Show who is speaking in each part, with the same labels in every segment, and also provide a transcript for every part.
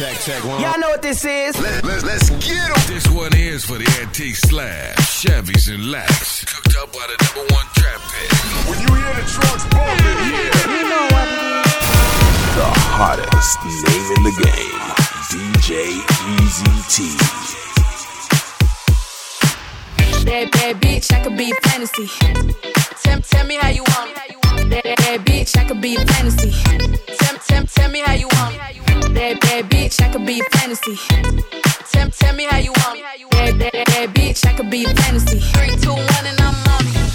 Speaker 1: Check, check, one.
Speaker 2: Y'all know what this is.
Speaker 3: Let, let, let's get 'em.
Speaker 4: This one is for the antique slab, Chevys and Lax. Cooked up by the number one trap pit.
Speaker 3: When you hear the trucks bumping, yeah.
Speaker 2: You know what it is.
Speaker 5: The hottest name in the game, DJ Eazy T.
Speaker 6: Bad, bad bitch, I could be a fantasy. Tell, tell me how you want it. Bad, bad bitch, I could be a fantasy. Tell, tell, tell me how you want it. Bad, bad bitch, I could be a fantasy. Tell, tell me how you want it. Bad, bad, bad bitch, I could be a fantasy. Three, two, one, and I'm on it.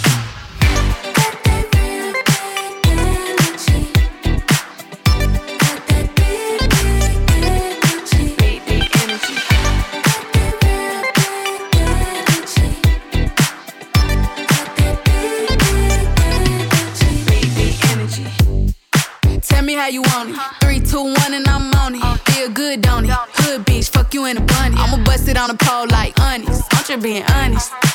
Speaker 6: How you want it. Three, two, one, and I'm on it. Feel good, don't it? Hood bitch, fuck you in a bunny. I'ma bust it on the pole like honest. I'm just being honest.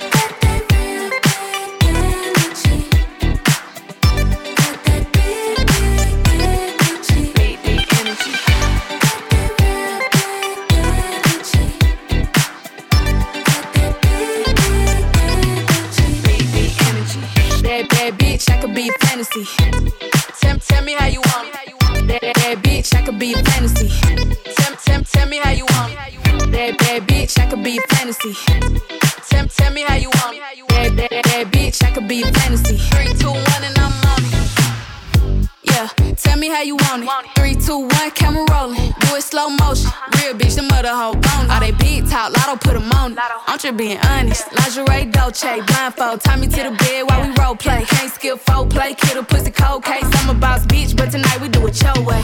Speaker 6: I'm just being honest. Lingerie, Dolce, blindfold. Tie me to the bed while we role play. Can't skip four play, kid a pussy cold case. I'm a boss bitch, but tonight we do it your way.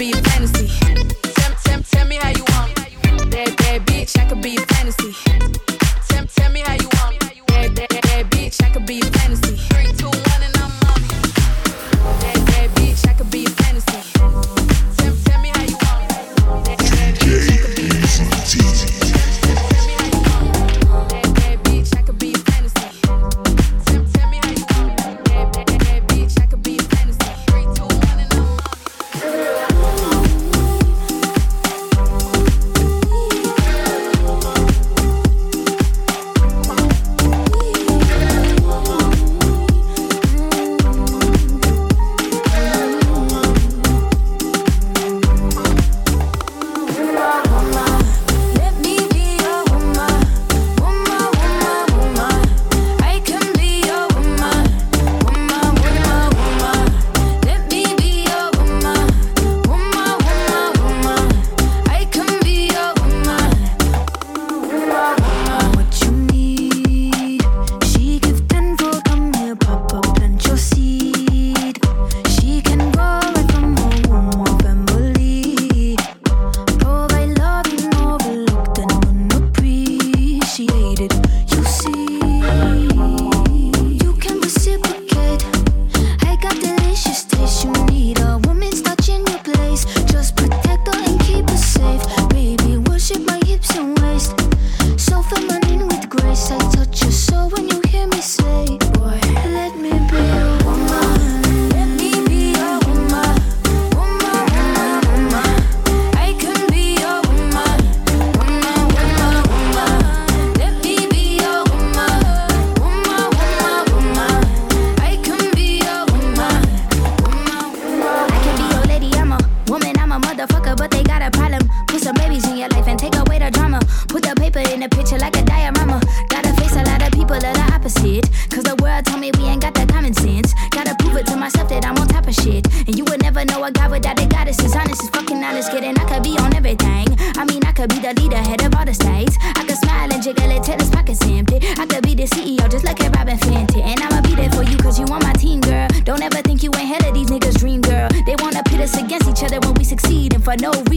Speaker 6: Be a fantasy. but they got a product.
Speaker 1: For no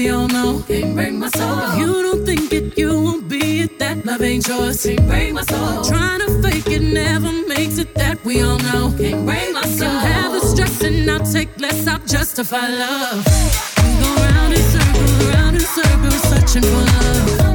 Speaker 1: we
Speaker 7: all know. Can't break my soul. If you don't think it, you won't be it. That love ain't yours. Can't break my soul. Trying to fake it never makes it. That we all know. Can't break my soul. Can have the stress and I'll take less. I'll justify love. We go round in circles, round in circles, searching for love.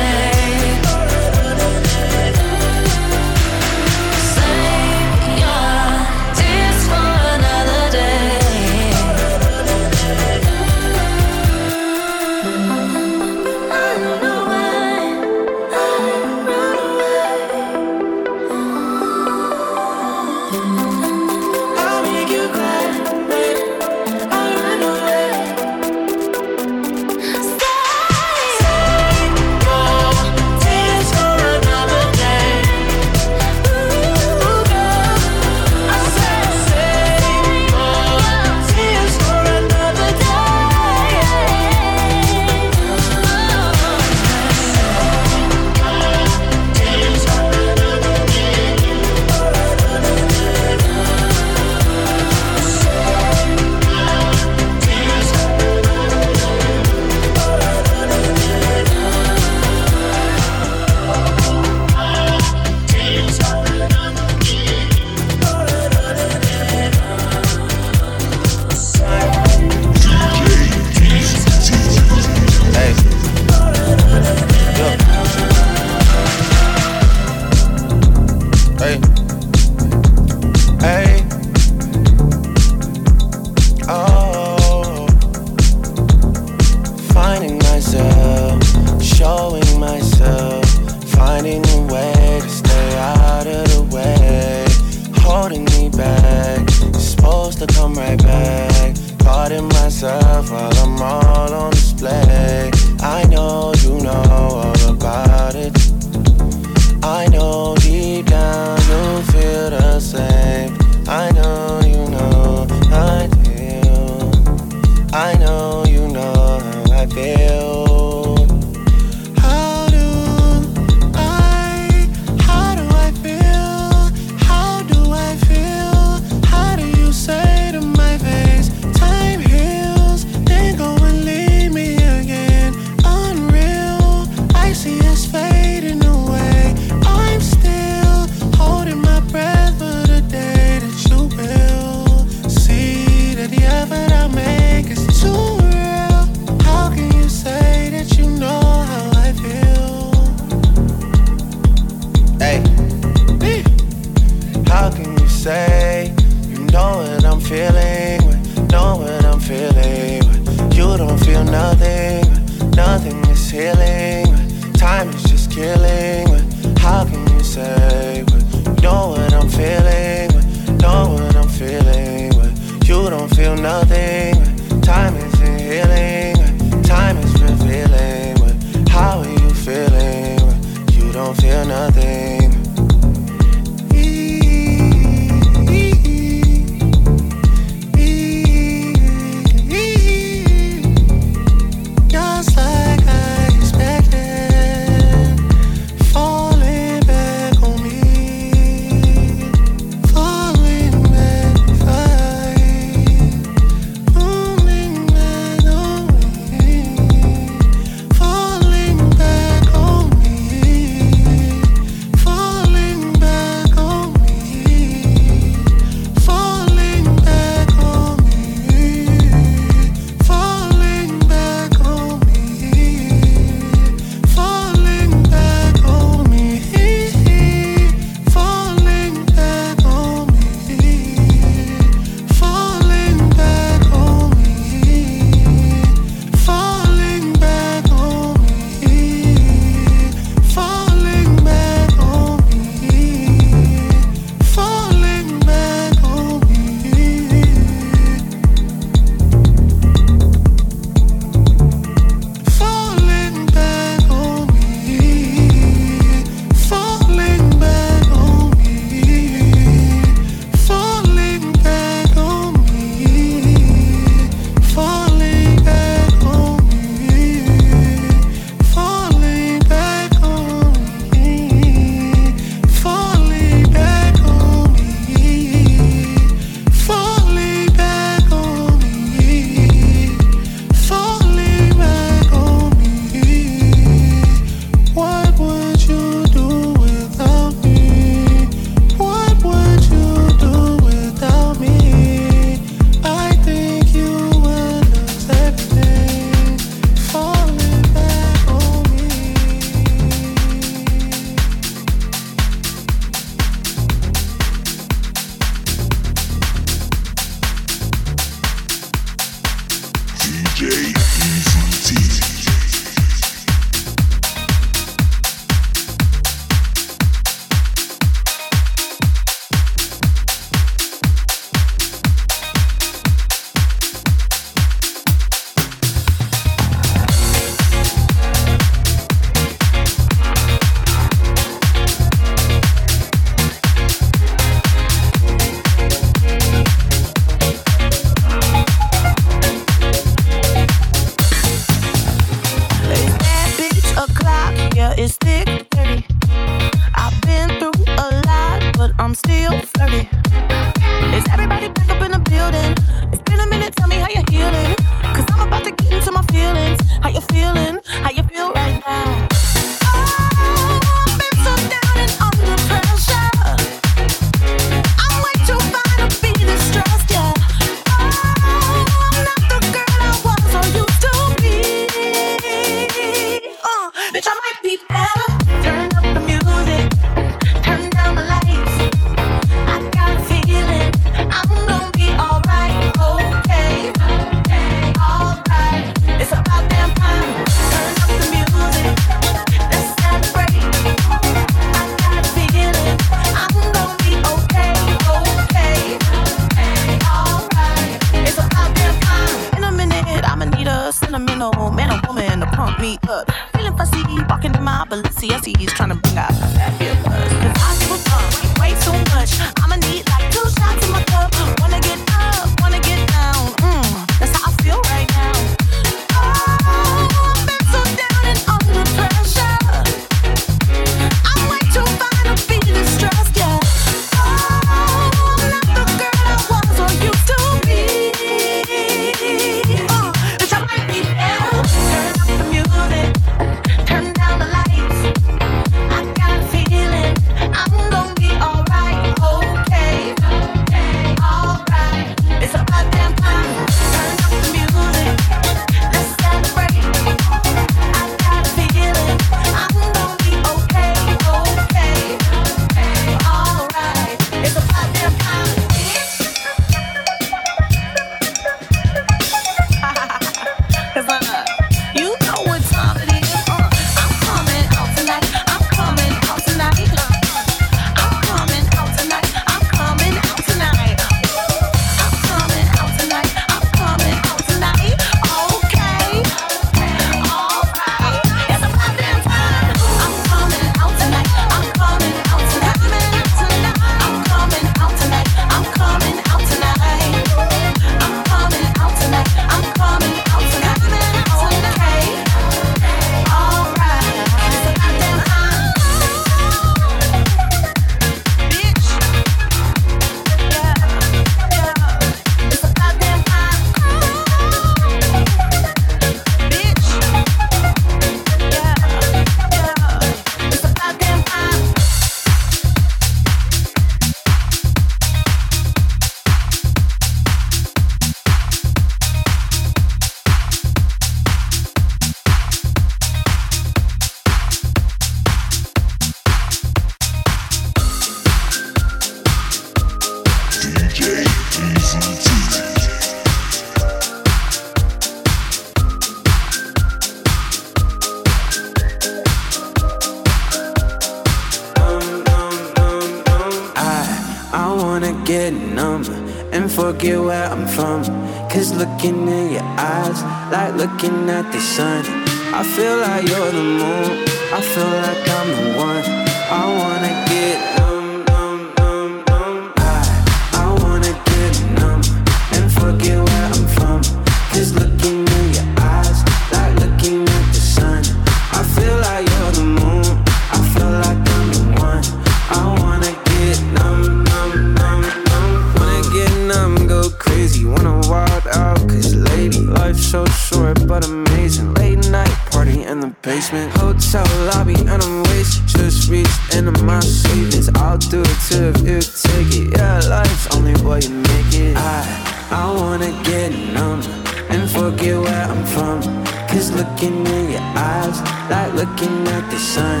Speaker 8: life so
Speaker 9: short but amazing. Late night party in the basement, hotel lobby, and I'm wasted. Just reach into my savings. I'll do it too if you take it. Yeah, life's only what you make it. I I wanna get numb and forget where I'm from. Cause looking in your eyes, like looking at the sun.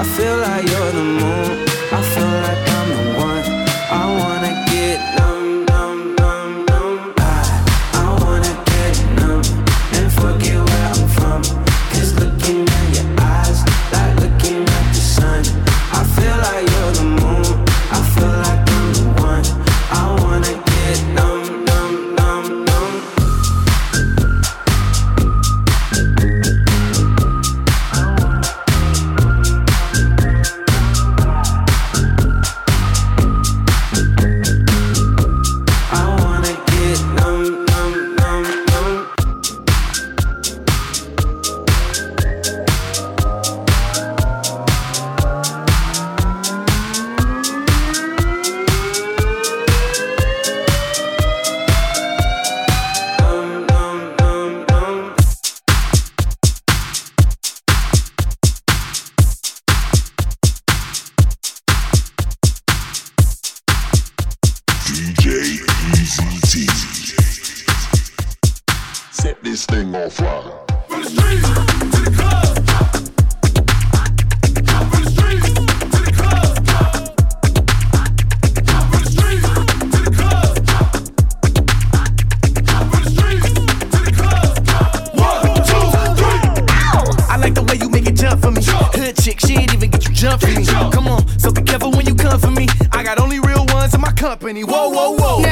Speaker 9: I feel like you're the moon. I feel like I'm the one. I wanna.
Speaker 10: chick, she ain't even get you jump for me. Come on, so be careful when you come for me. I got only real ones in my company. Whoa, whoa, whoa.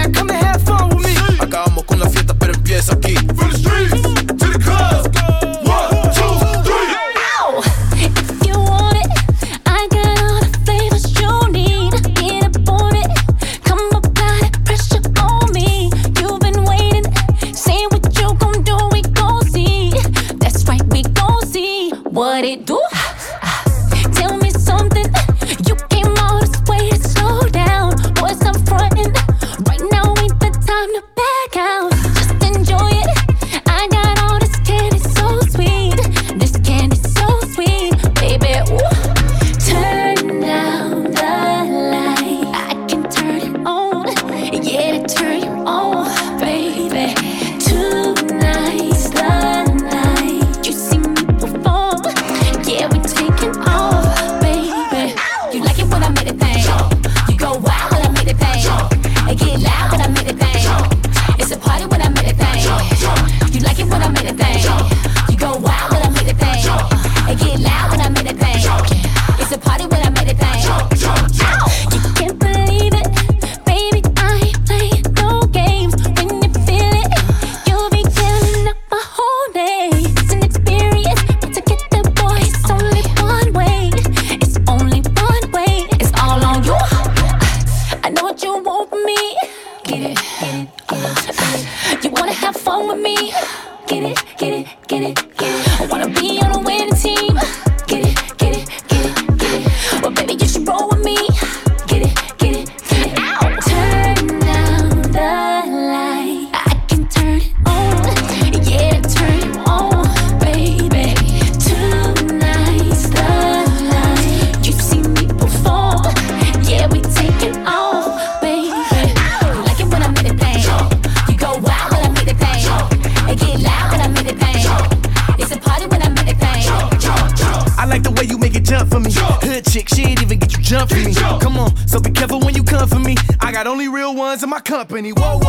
Speaker 10: Ones in my company. Whoa,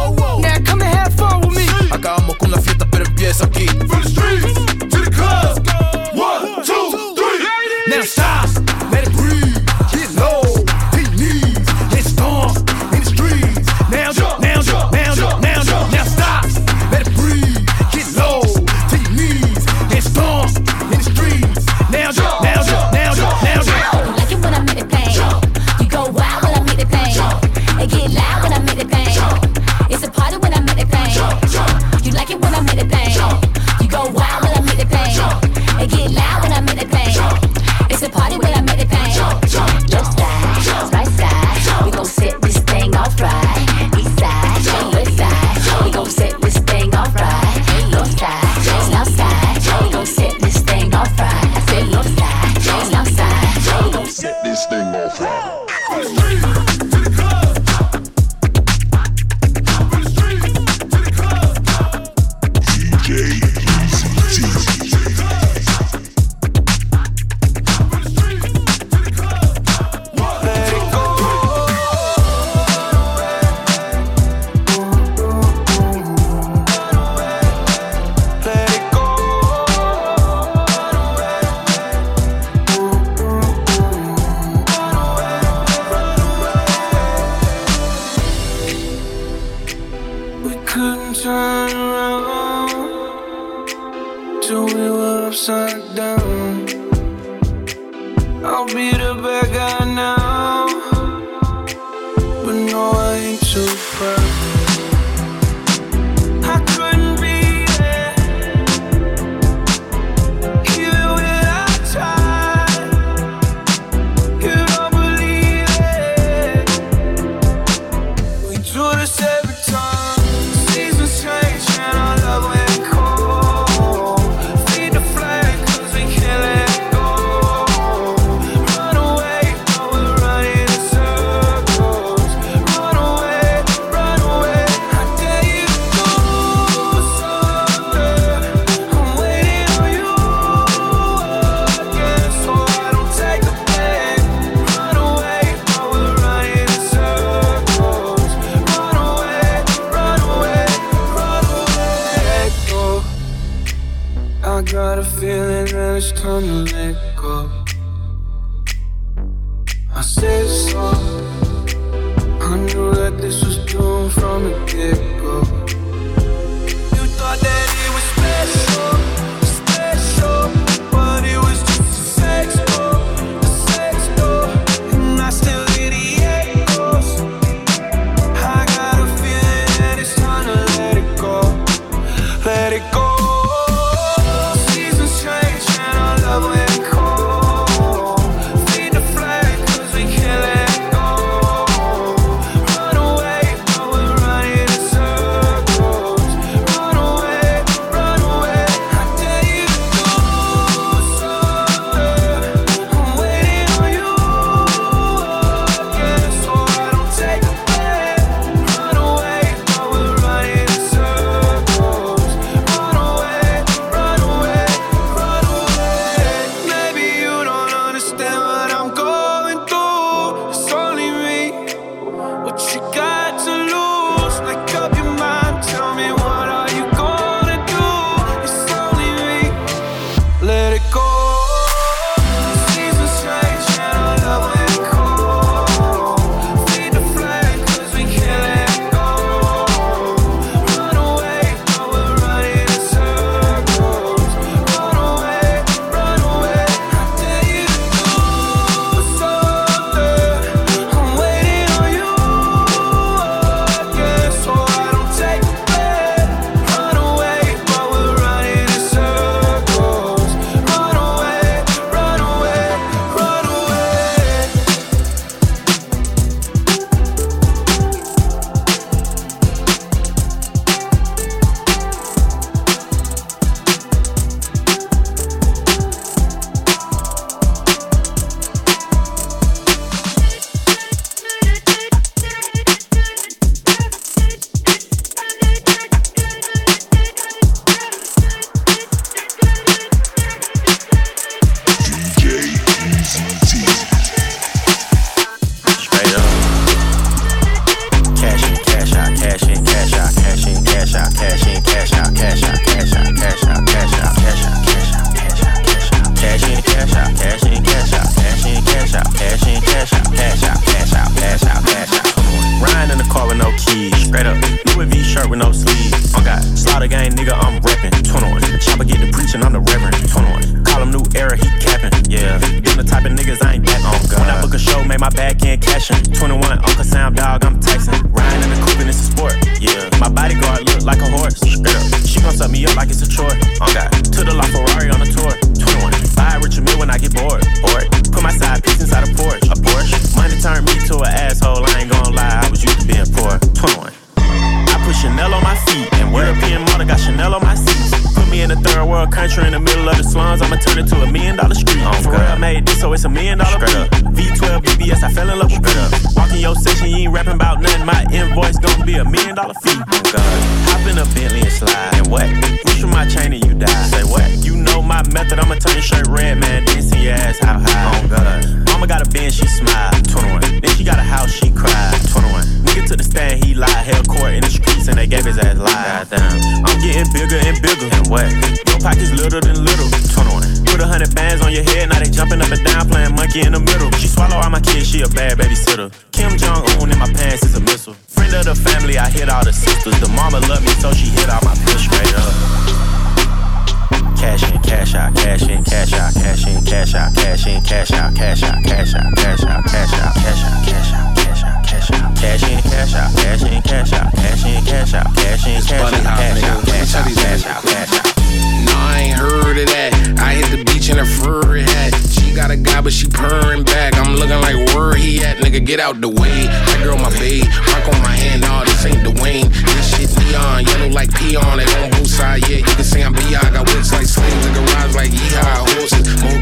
Speaker 9: Get
Speaker 11: out
Speaker 12: the way. That girl, my babe. Rock on my hand, nah, this ain't Dwayne. This shit neon, yellow like peon. It on both sides, yeah. You can say I'm B.I. Got whips like slings and garage like yeehaw. Horses, more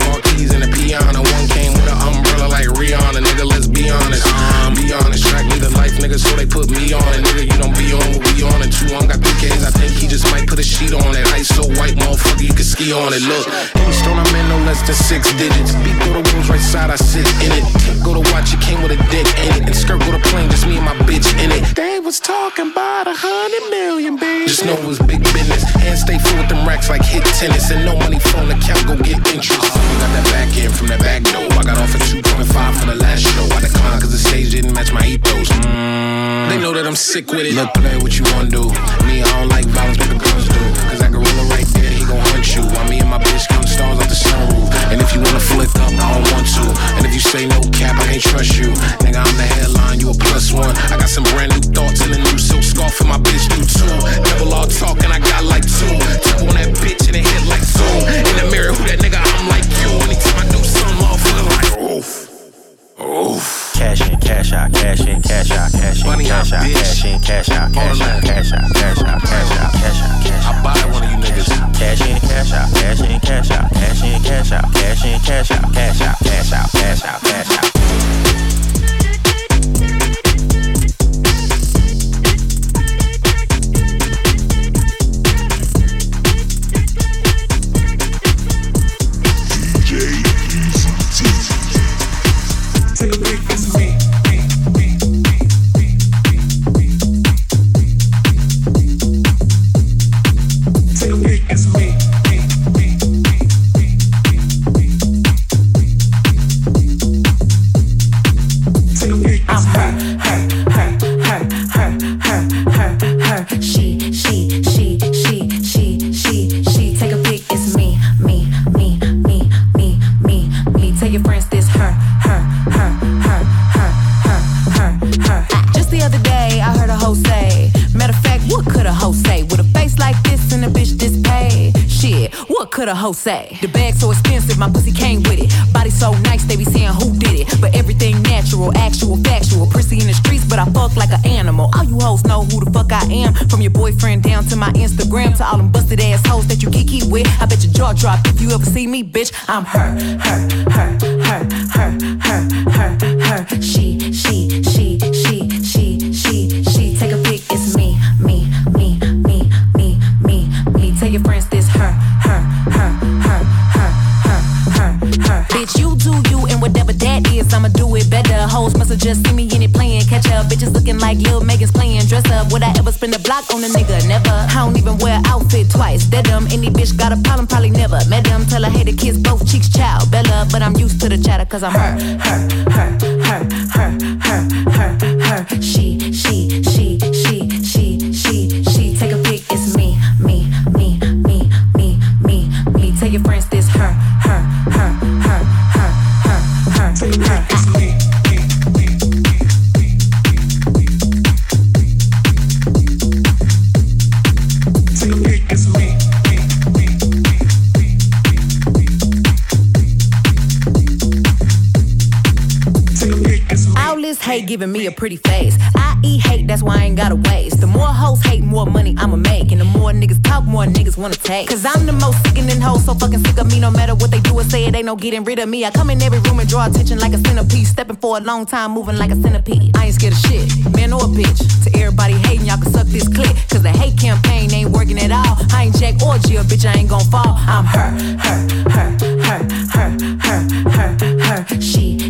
Speaker 12: nigga. So they put me on it, nigga. You don't be on what we on. And two on got three K's. I think he just might put a sheet on it. Ice so white, motherfucker, you can ski on it. Look, stone I'm in, no less than six digits. Beat through the rooms right side, I sit in it. Go to watch, it came with a dick in it. And skirt go to plane, just me and my bitch in it. They was talking about a hundred million, baby. Just know it was big business. Hands stay full with them racks like hit tennis. And no money from the account, go get interest. You got that back end from that back door. I got off at 2.5 for the last show. I declined cause the stage didn't match my ethos. Mm, Mm. they know that I'm sick with it. Look, play what you wanna do. Me, I don't like violence, but the guns do. Cause that gorilla right there, he gon' hunt you. While me and my bitch count stars off the sunroof. And if you wanna flick up, I don't want to. And if you say no cap, I can't trust you. Nigga, I'm the headline, you a plus one. I got some brand new thoughts and a new silk scarf, and my bitch do too. Double all talk, and I got like two. Tap on that bitch and it hit like zoom. In the mirror, who that nigga? I'm like you. Anytime I do something, motherfucker like oof. Oof.
Speaker 11: Cash in, cash out, cash in, cash out, cash in, cash in cash out, cash in, cash out, cash out, cash in, cash out, cash in, cash out, cash in, cash out, cash in, cash out, cash in, cash out, cash in, cash out, cash in, cash out.
Speaker 8: I buy one of you niggas. Cash out, cash in, cash out, cash in, cash out, cash in, cash out, cash in, cash out, cash in, cash out, cash in, cash out, cash in, cash out, cash in, cash out. Bitch. I'm her, her, cause I'm her, her, her,
Speaker 7: giving me a pretty face. I eat hate, that's why I ain't gotta waste. The more hoes hate, more money I'ma make. And the more niggas talk, more niggas wanna take. Cause I'm the most sickening hoe, so fucking sick of me. No matter what they do or say, it ain't no getting rid of me. I come in every room and draw attention like a centipede. Stepping for a long time, moving like a centipede. I ain't scared of shit, man or a bitch. To everybody hating, y'all can suck this clip. Cause the hate campaign ain't working at all. I ain't Jack or Jill, bitch, I ain't gon' fall. I'm her, her, her, her, her, her, her, her. She, she,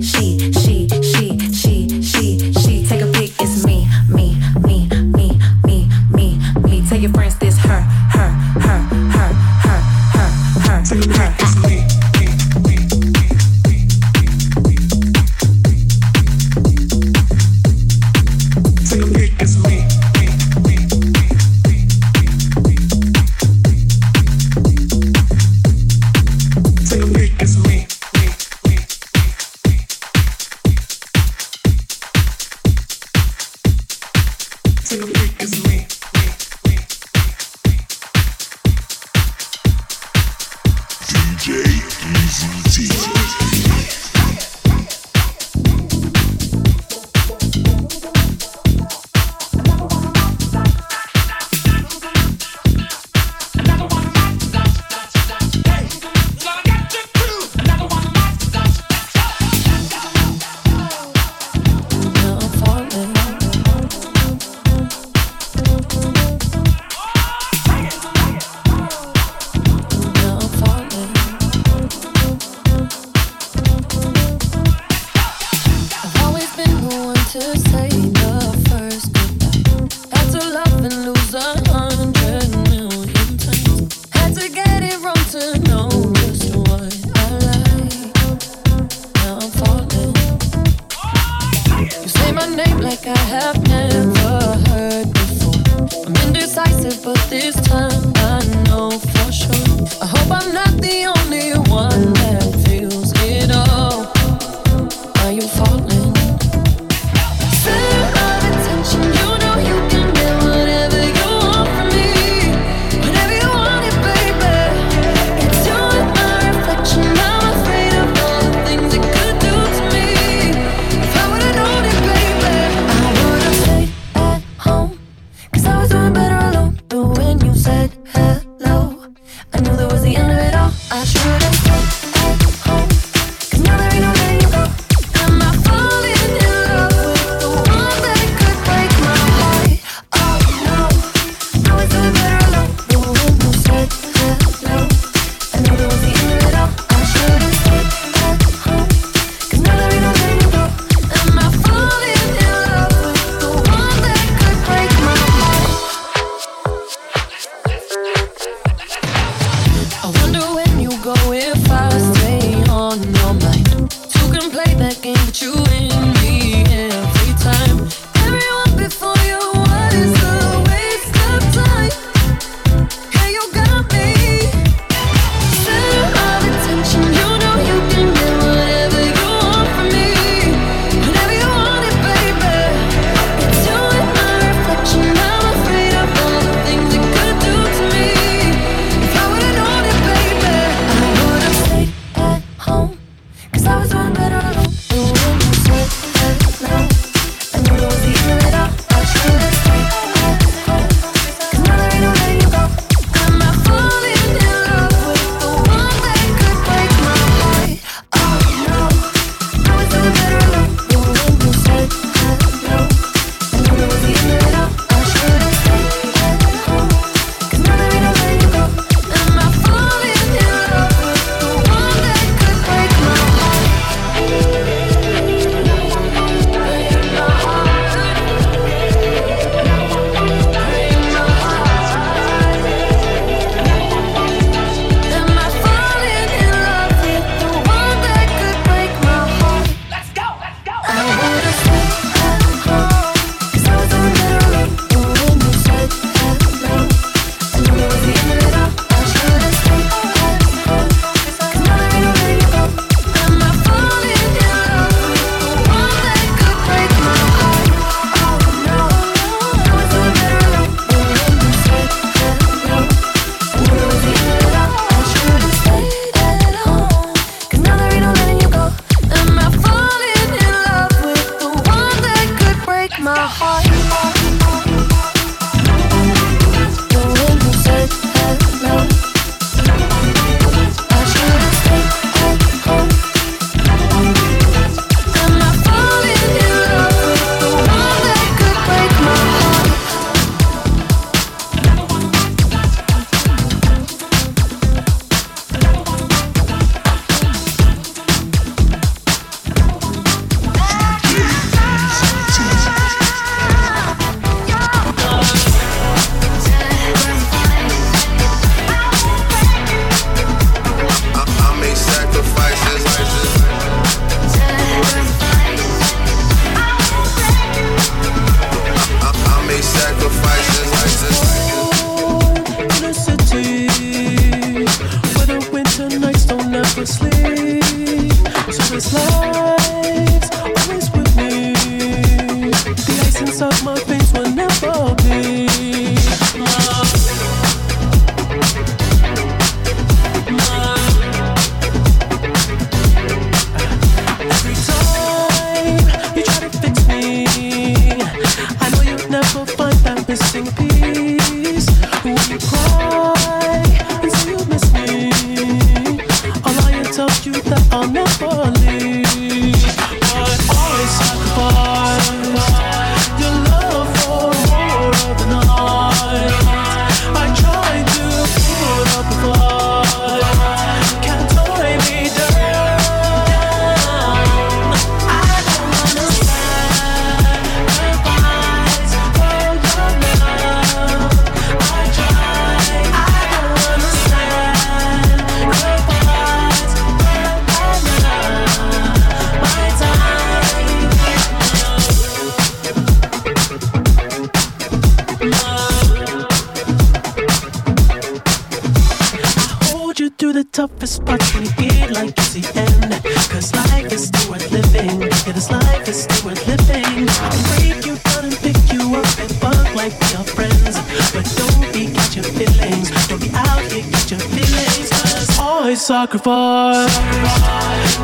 Speaker 13: like it's the end.
Speaker 14: Cause life is still worth living. Yeah, this life is still worth living. I'll break you down and pick you up and fuck like we are friends. But don't be catching feelings. Don't be out here catching feelings. Cause I sacrifice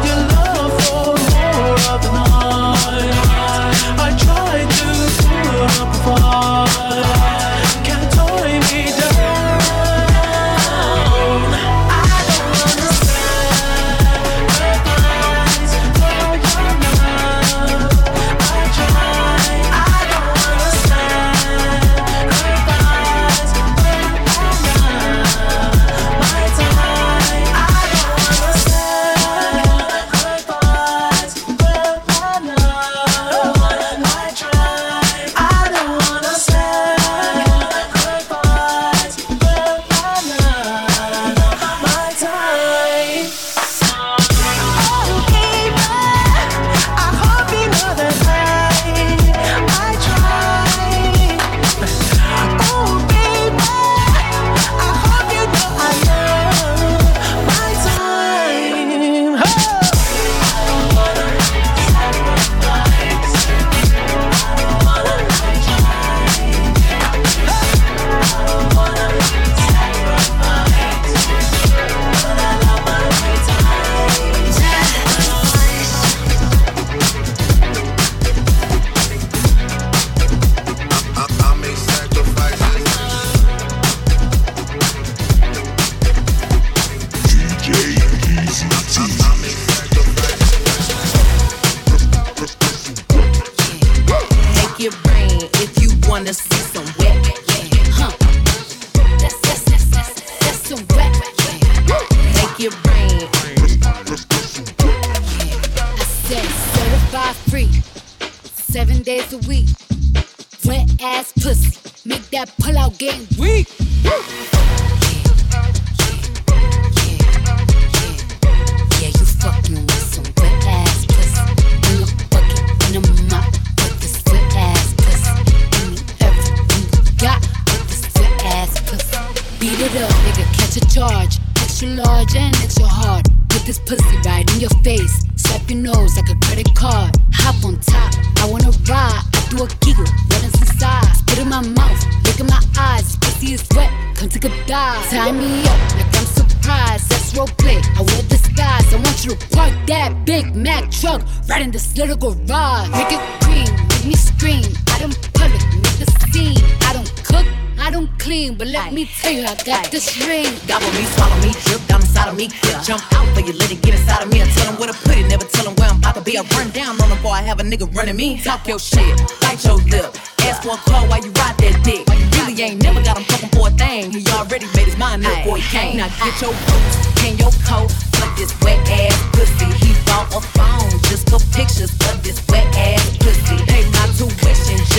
Speaker 14: your love for more of the night.
Speaker 8: It rain if you wanna see some wet. Huh. That's, that's, that's, that's, that's some wet. Make it rain.
Speaker 15: I said certified free, seven days a week. Wet ass pussy, make that pull out getting weak.
Speaker 8: Yeah,
Speaker 15: this pussy right in your face. Swipe your nose like a credit card. Hop on top, I wanna ride. I do a giggle, what is inside? Spit in my mouth, look in my eyes. Pussy is wet, come take a dive. Tie me up like I'm surprised. That's role play. I wear disguise. I want you to park that Big Mack truck right in this little garage. Make it green, make me scream. I don't clean, but let me tell you, I got this ring.
Speaker 8: Gobble me, swallow me, drip down inside of me. Yeah. Jump out for you, let it get inside of me. I tell them where to put it, never tell them where I'm about to be. I run down on them before I have a nigga running me. Talk your shit, bite your lip. Ask for a call while you ride that dick. You really ain't never got him fucking for a thing. He already made his mind up before he came. Now get your boots and your coat. Fuck this wet ass pussy. He bought a phone just for pictures of this wet ass pussy.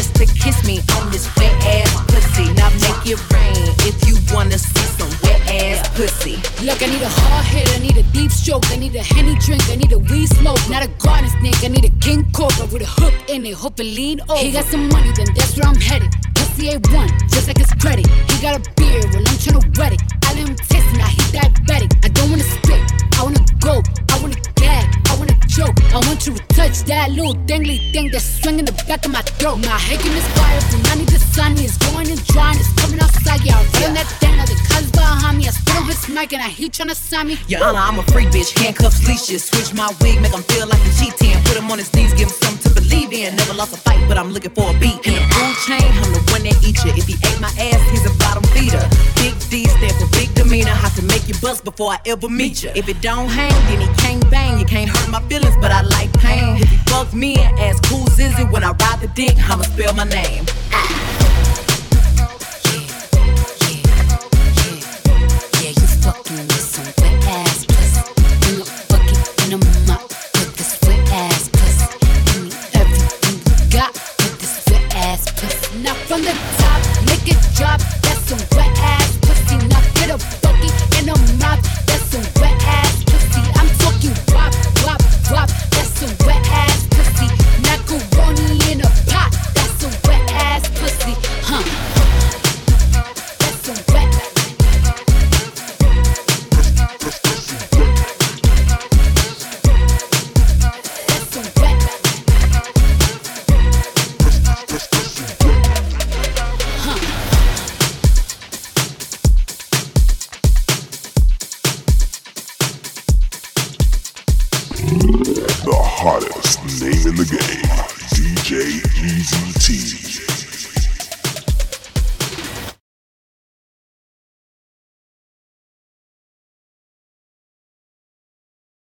Speaker 8: Pay my tuition just to kiss me on this wet ass pussy. Now make it rain if you wanna see some wet ass pussy.
Speaker 15: Look, I need a hard hit, I need a deep stroke, I need a henny drink, I need a weed smoke, not a garden snake, I need a king cobra with a hook in it, hope it lean over. He got some money, then that's where I'm headed. Pussy A1, just like his credit. He got a beard, well I'm tryna wet it. I let him taste it, now he diabetic. I don't wanna spit, I wanna go, I wanna gag, I wanna choke. I want you to touch that little dangly thing that's swinging the back of my throat. My head is fire, from need the sun, it's going and drying, it's coming outside, yeah. I run that now the cuz behind me, I spit on his mic and I he tryna sign me.
Speaker 8: Your Honor, I'm a freak bitch, handcuffs, leashes. Switch my wig, make him feel like a cheating. Put him on his knees, give him something to believe in. Never lost a fight, but I'm looking for a beat. In the food chain, I'm the one that eat you. If he ate my ass, he's a bottom feeder. Big D stand for big demeanor. Have to make you bust before I ever meet you. If it don't hang, then he can't bang. You can't hurt my feelings, but I like pain. If he fuck me and ask who's is it when I ride the dick, I'ma spell my name.
Speaker 15: Yeah,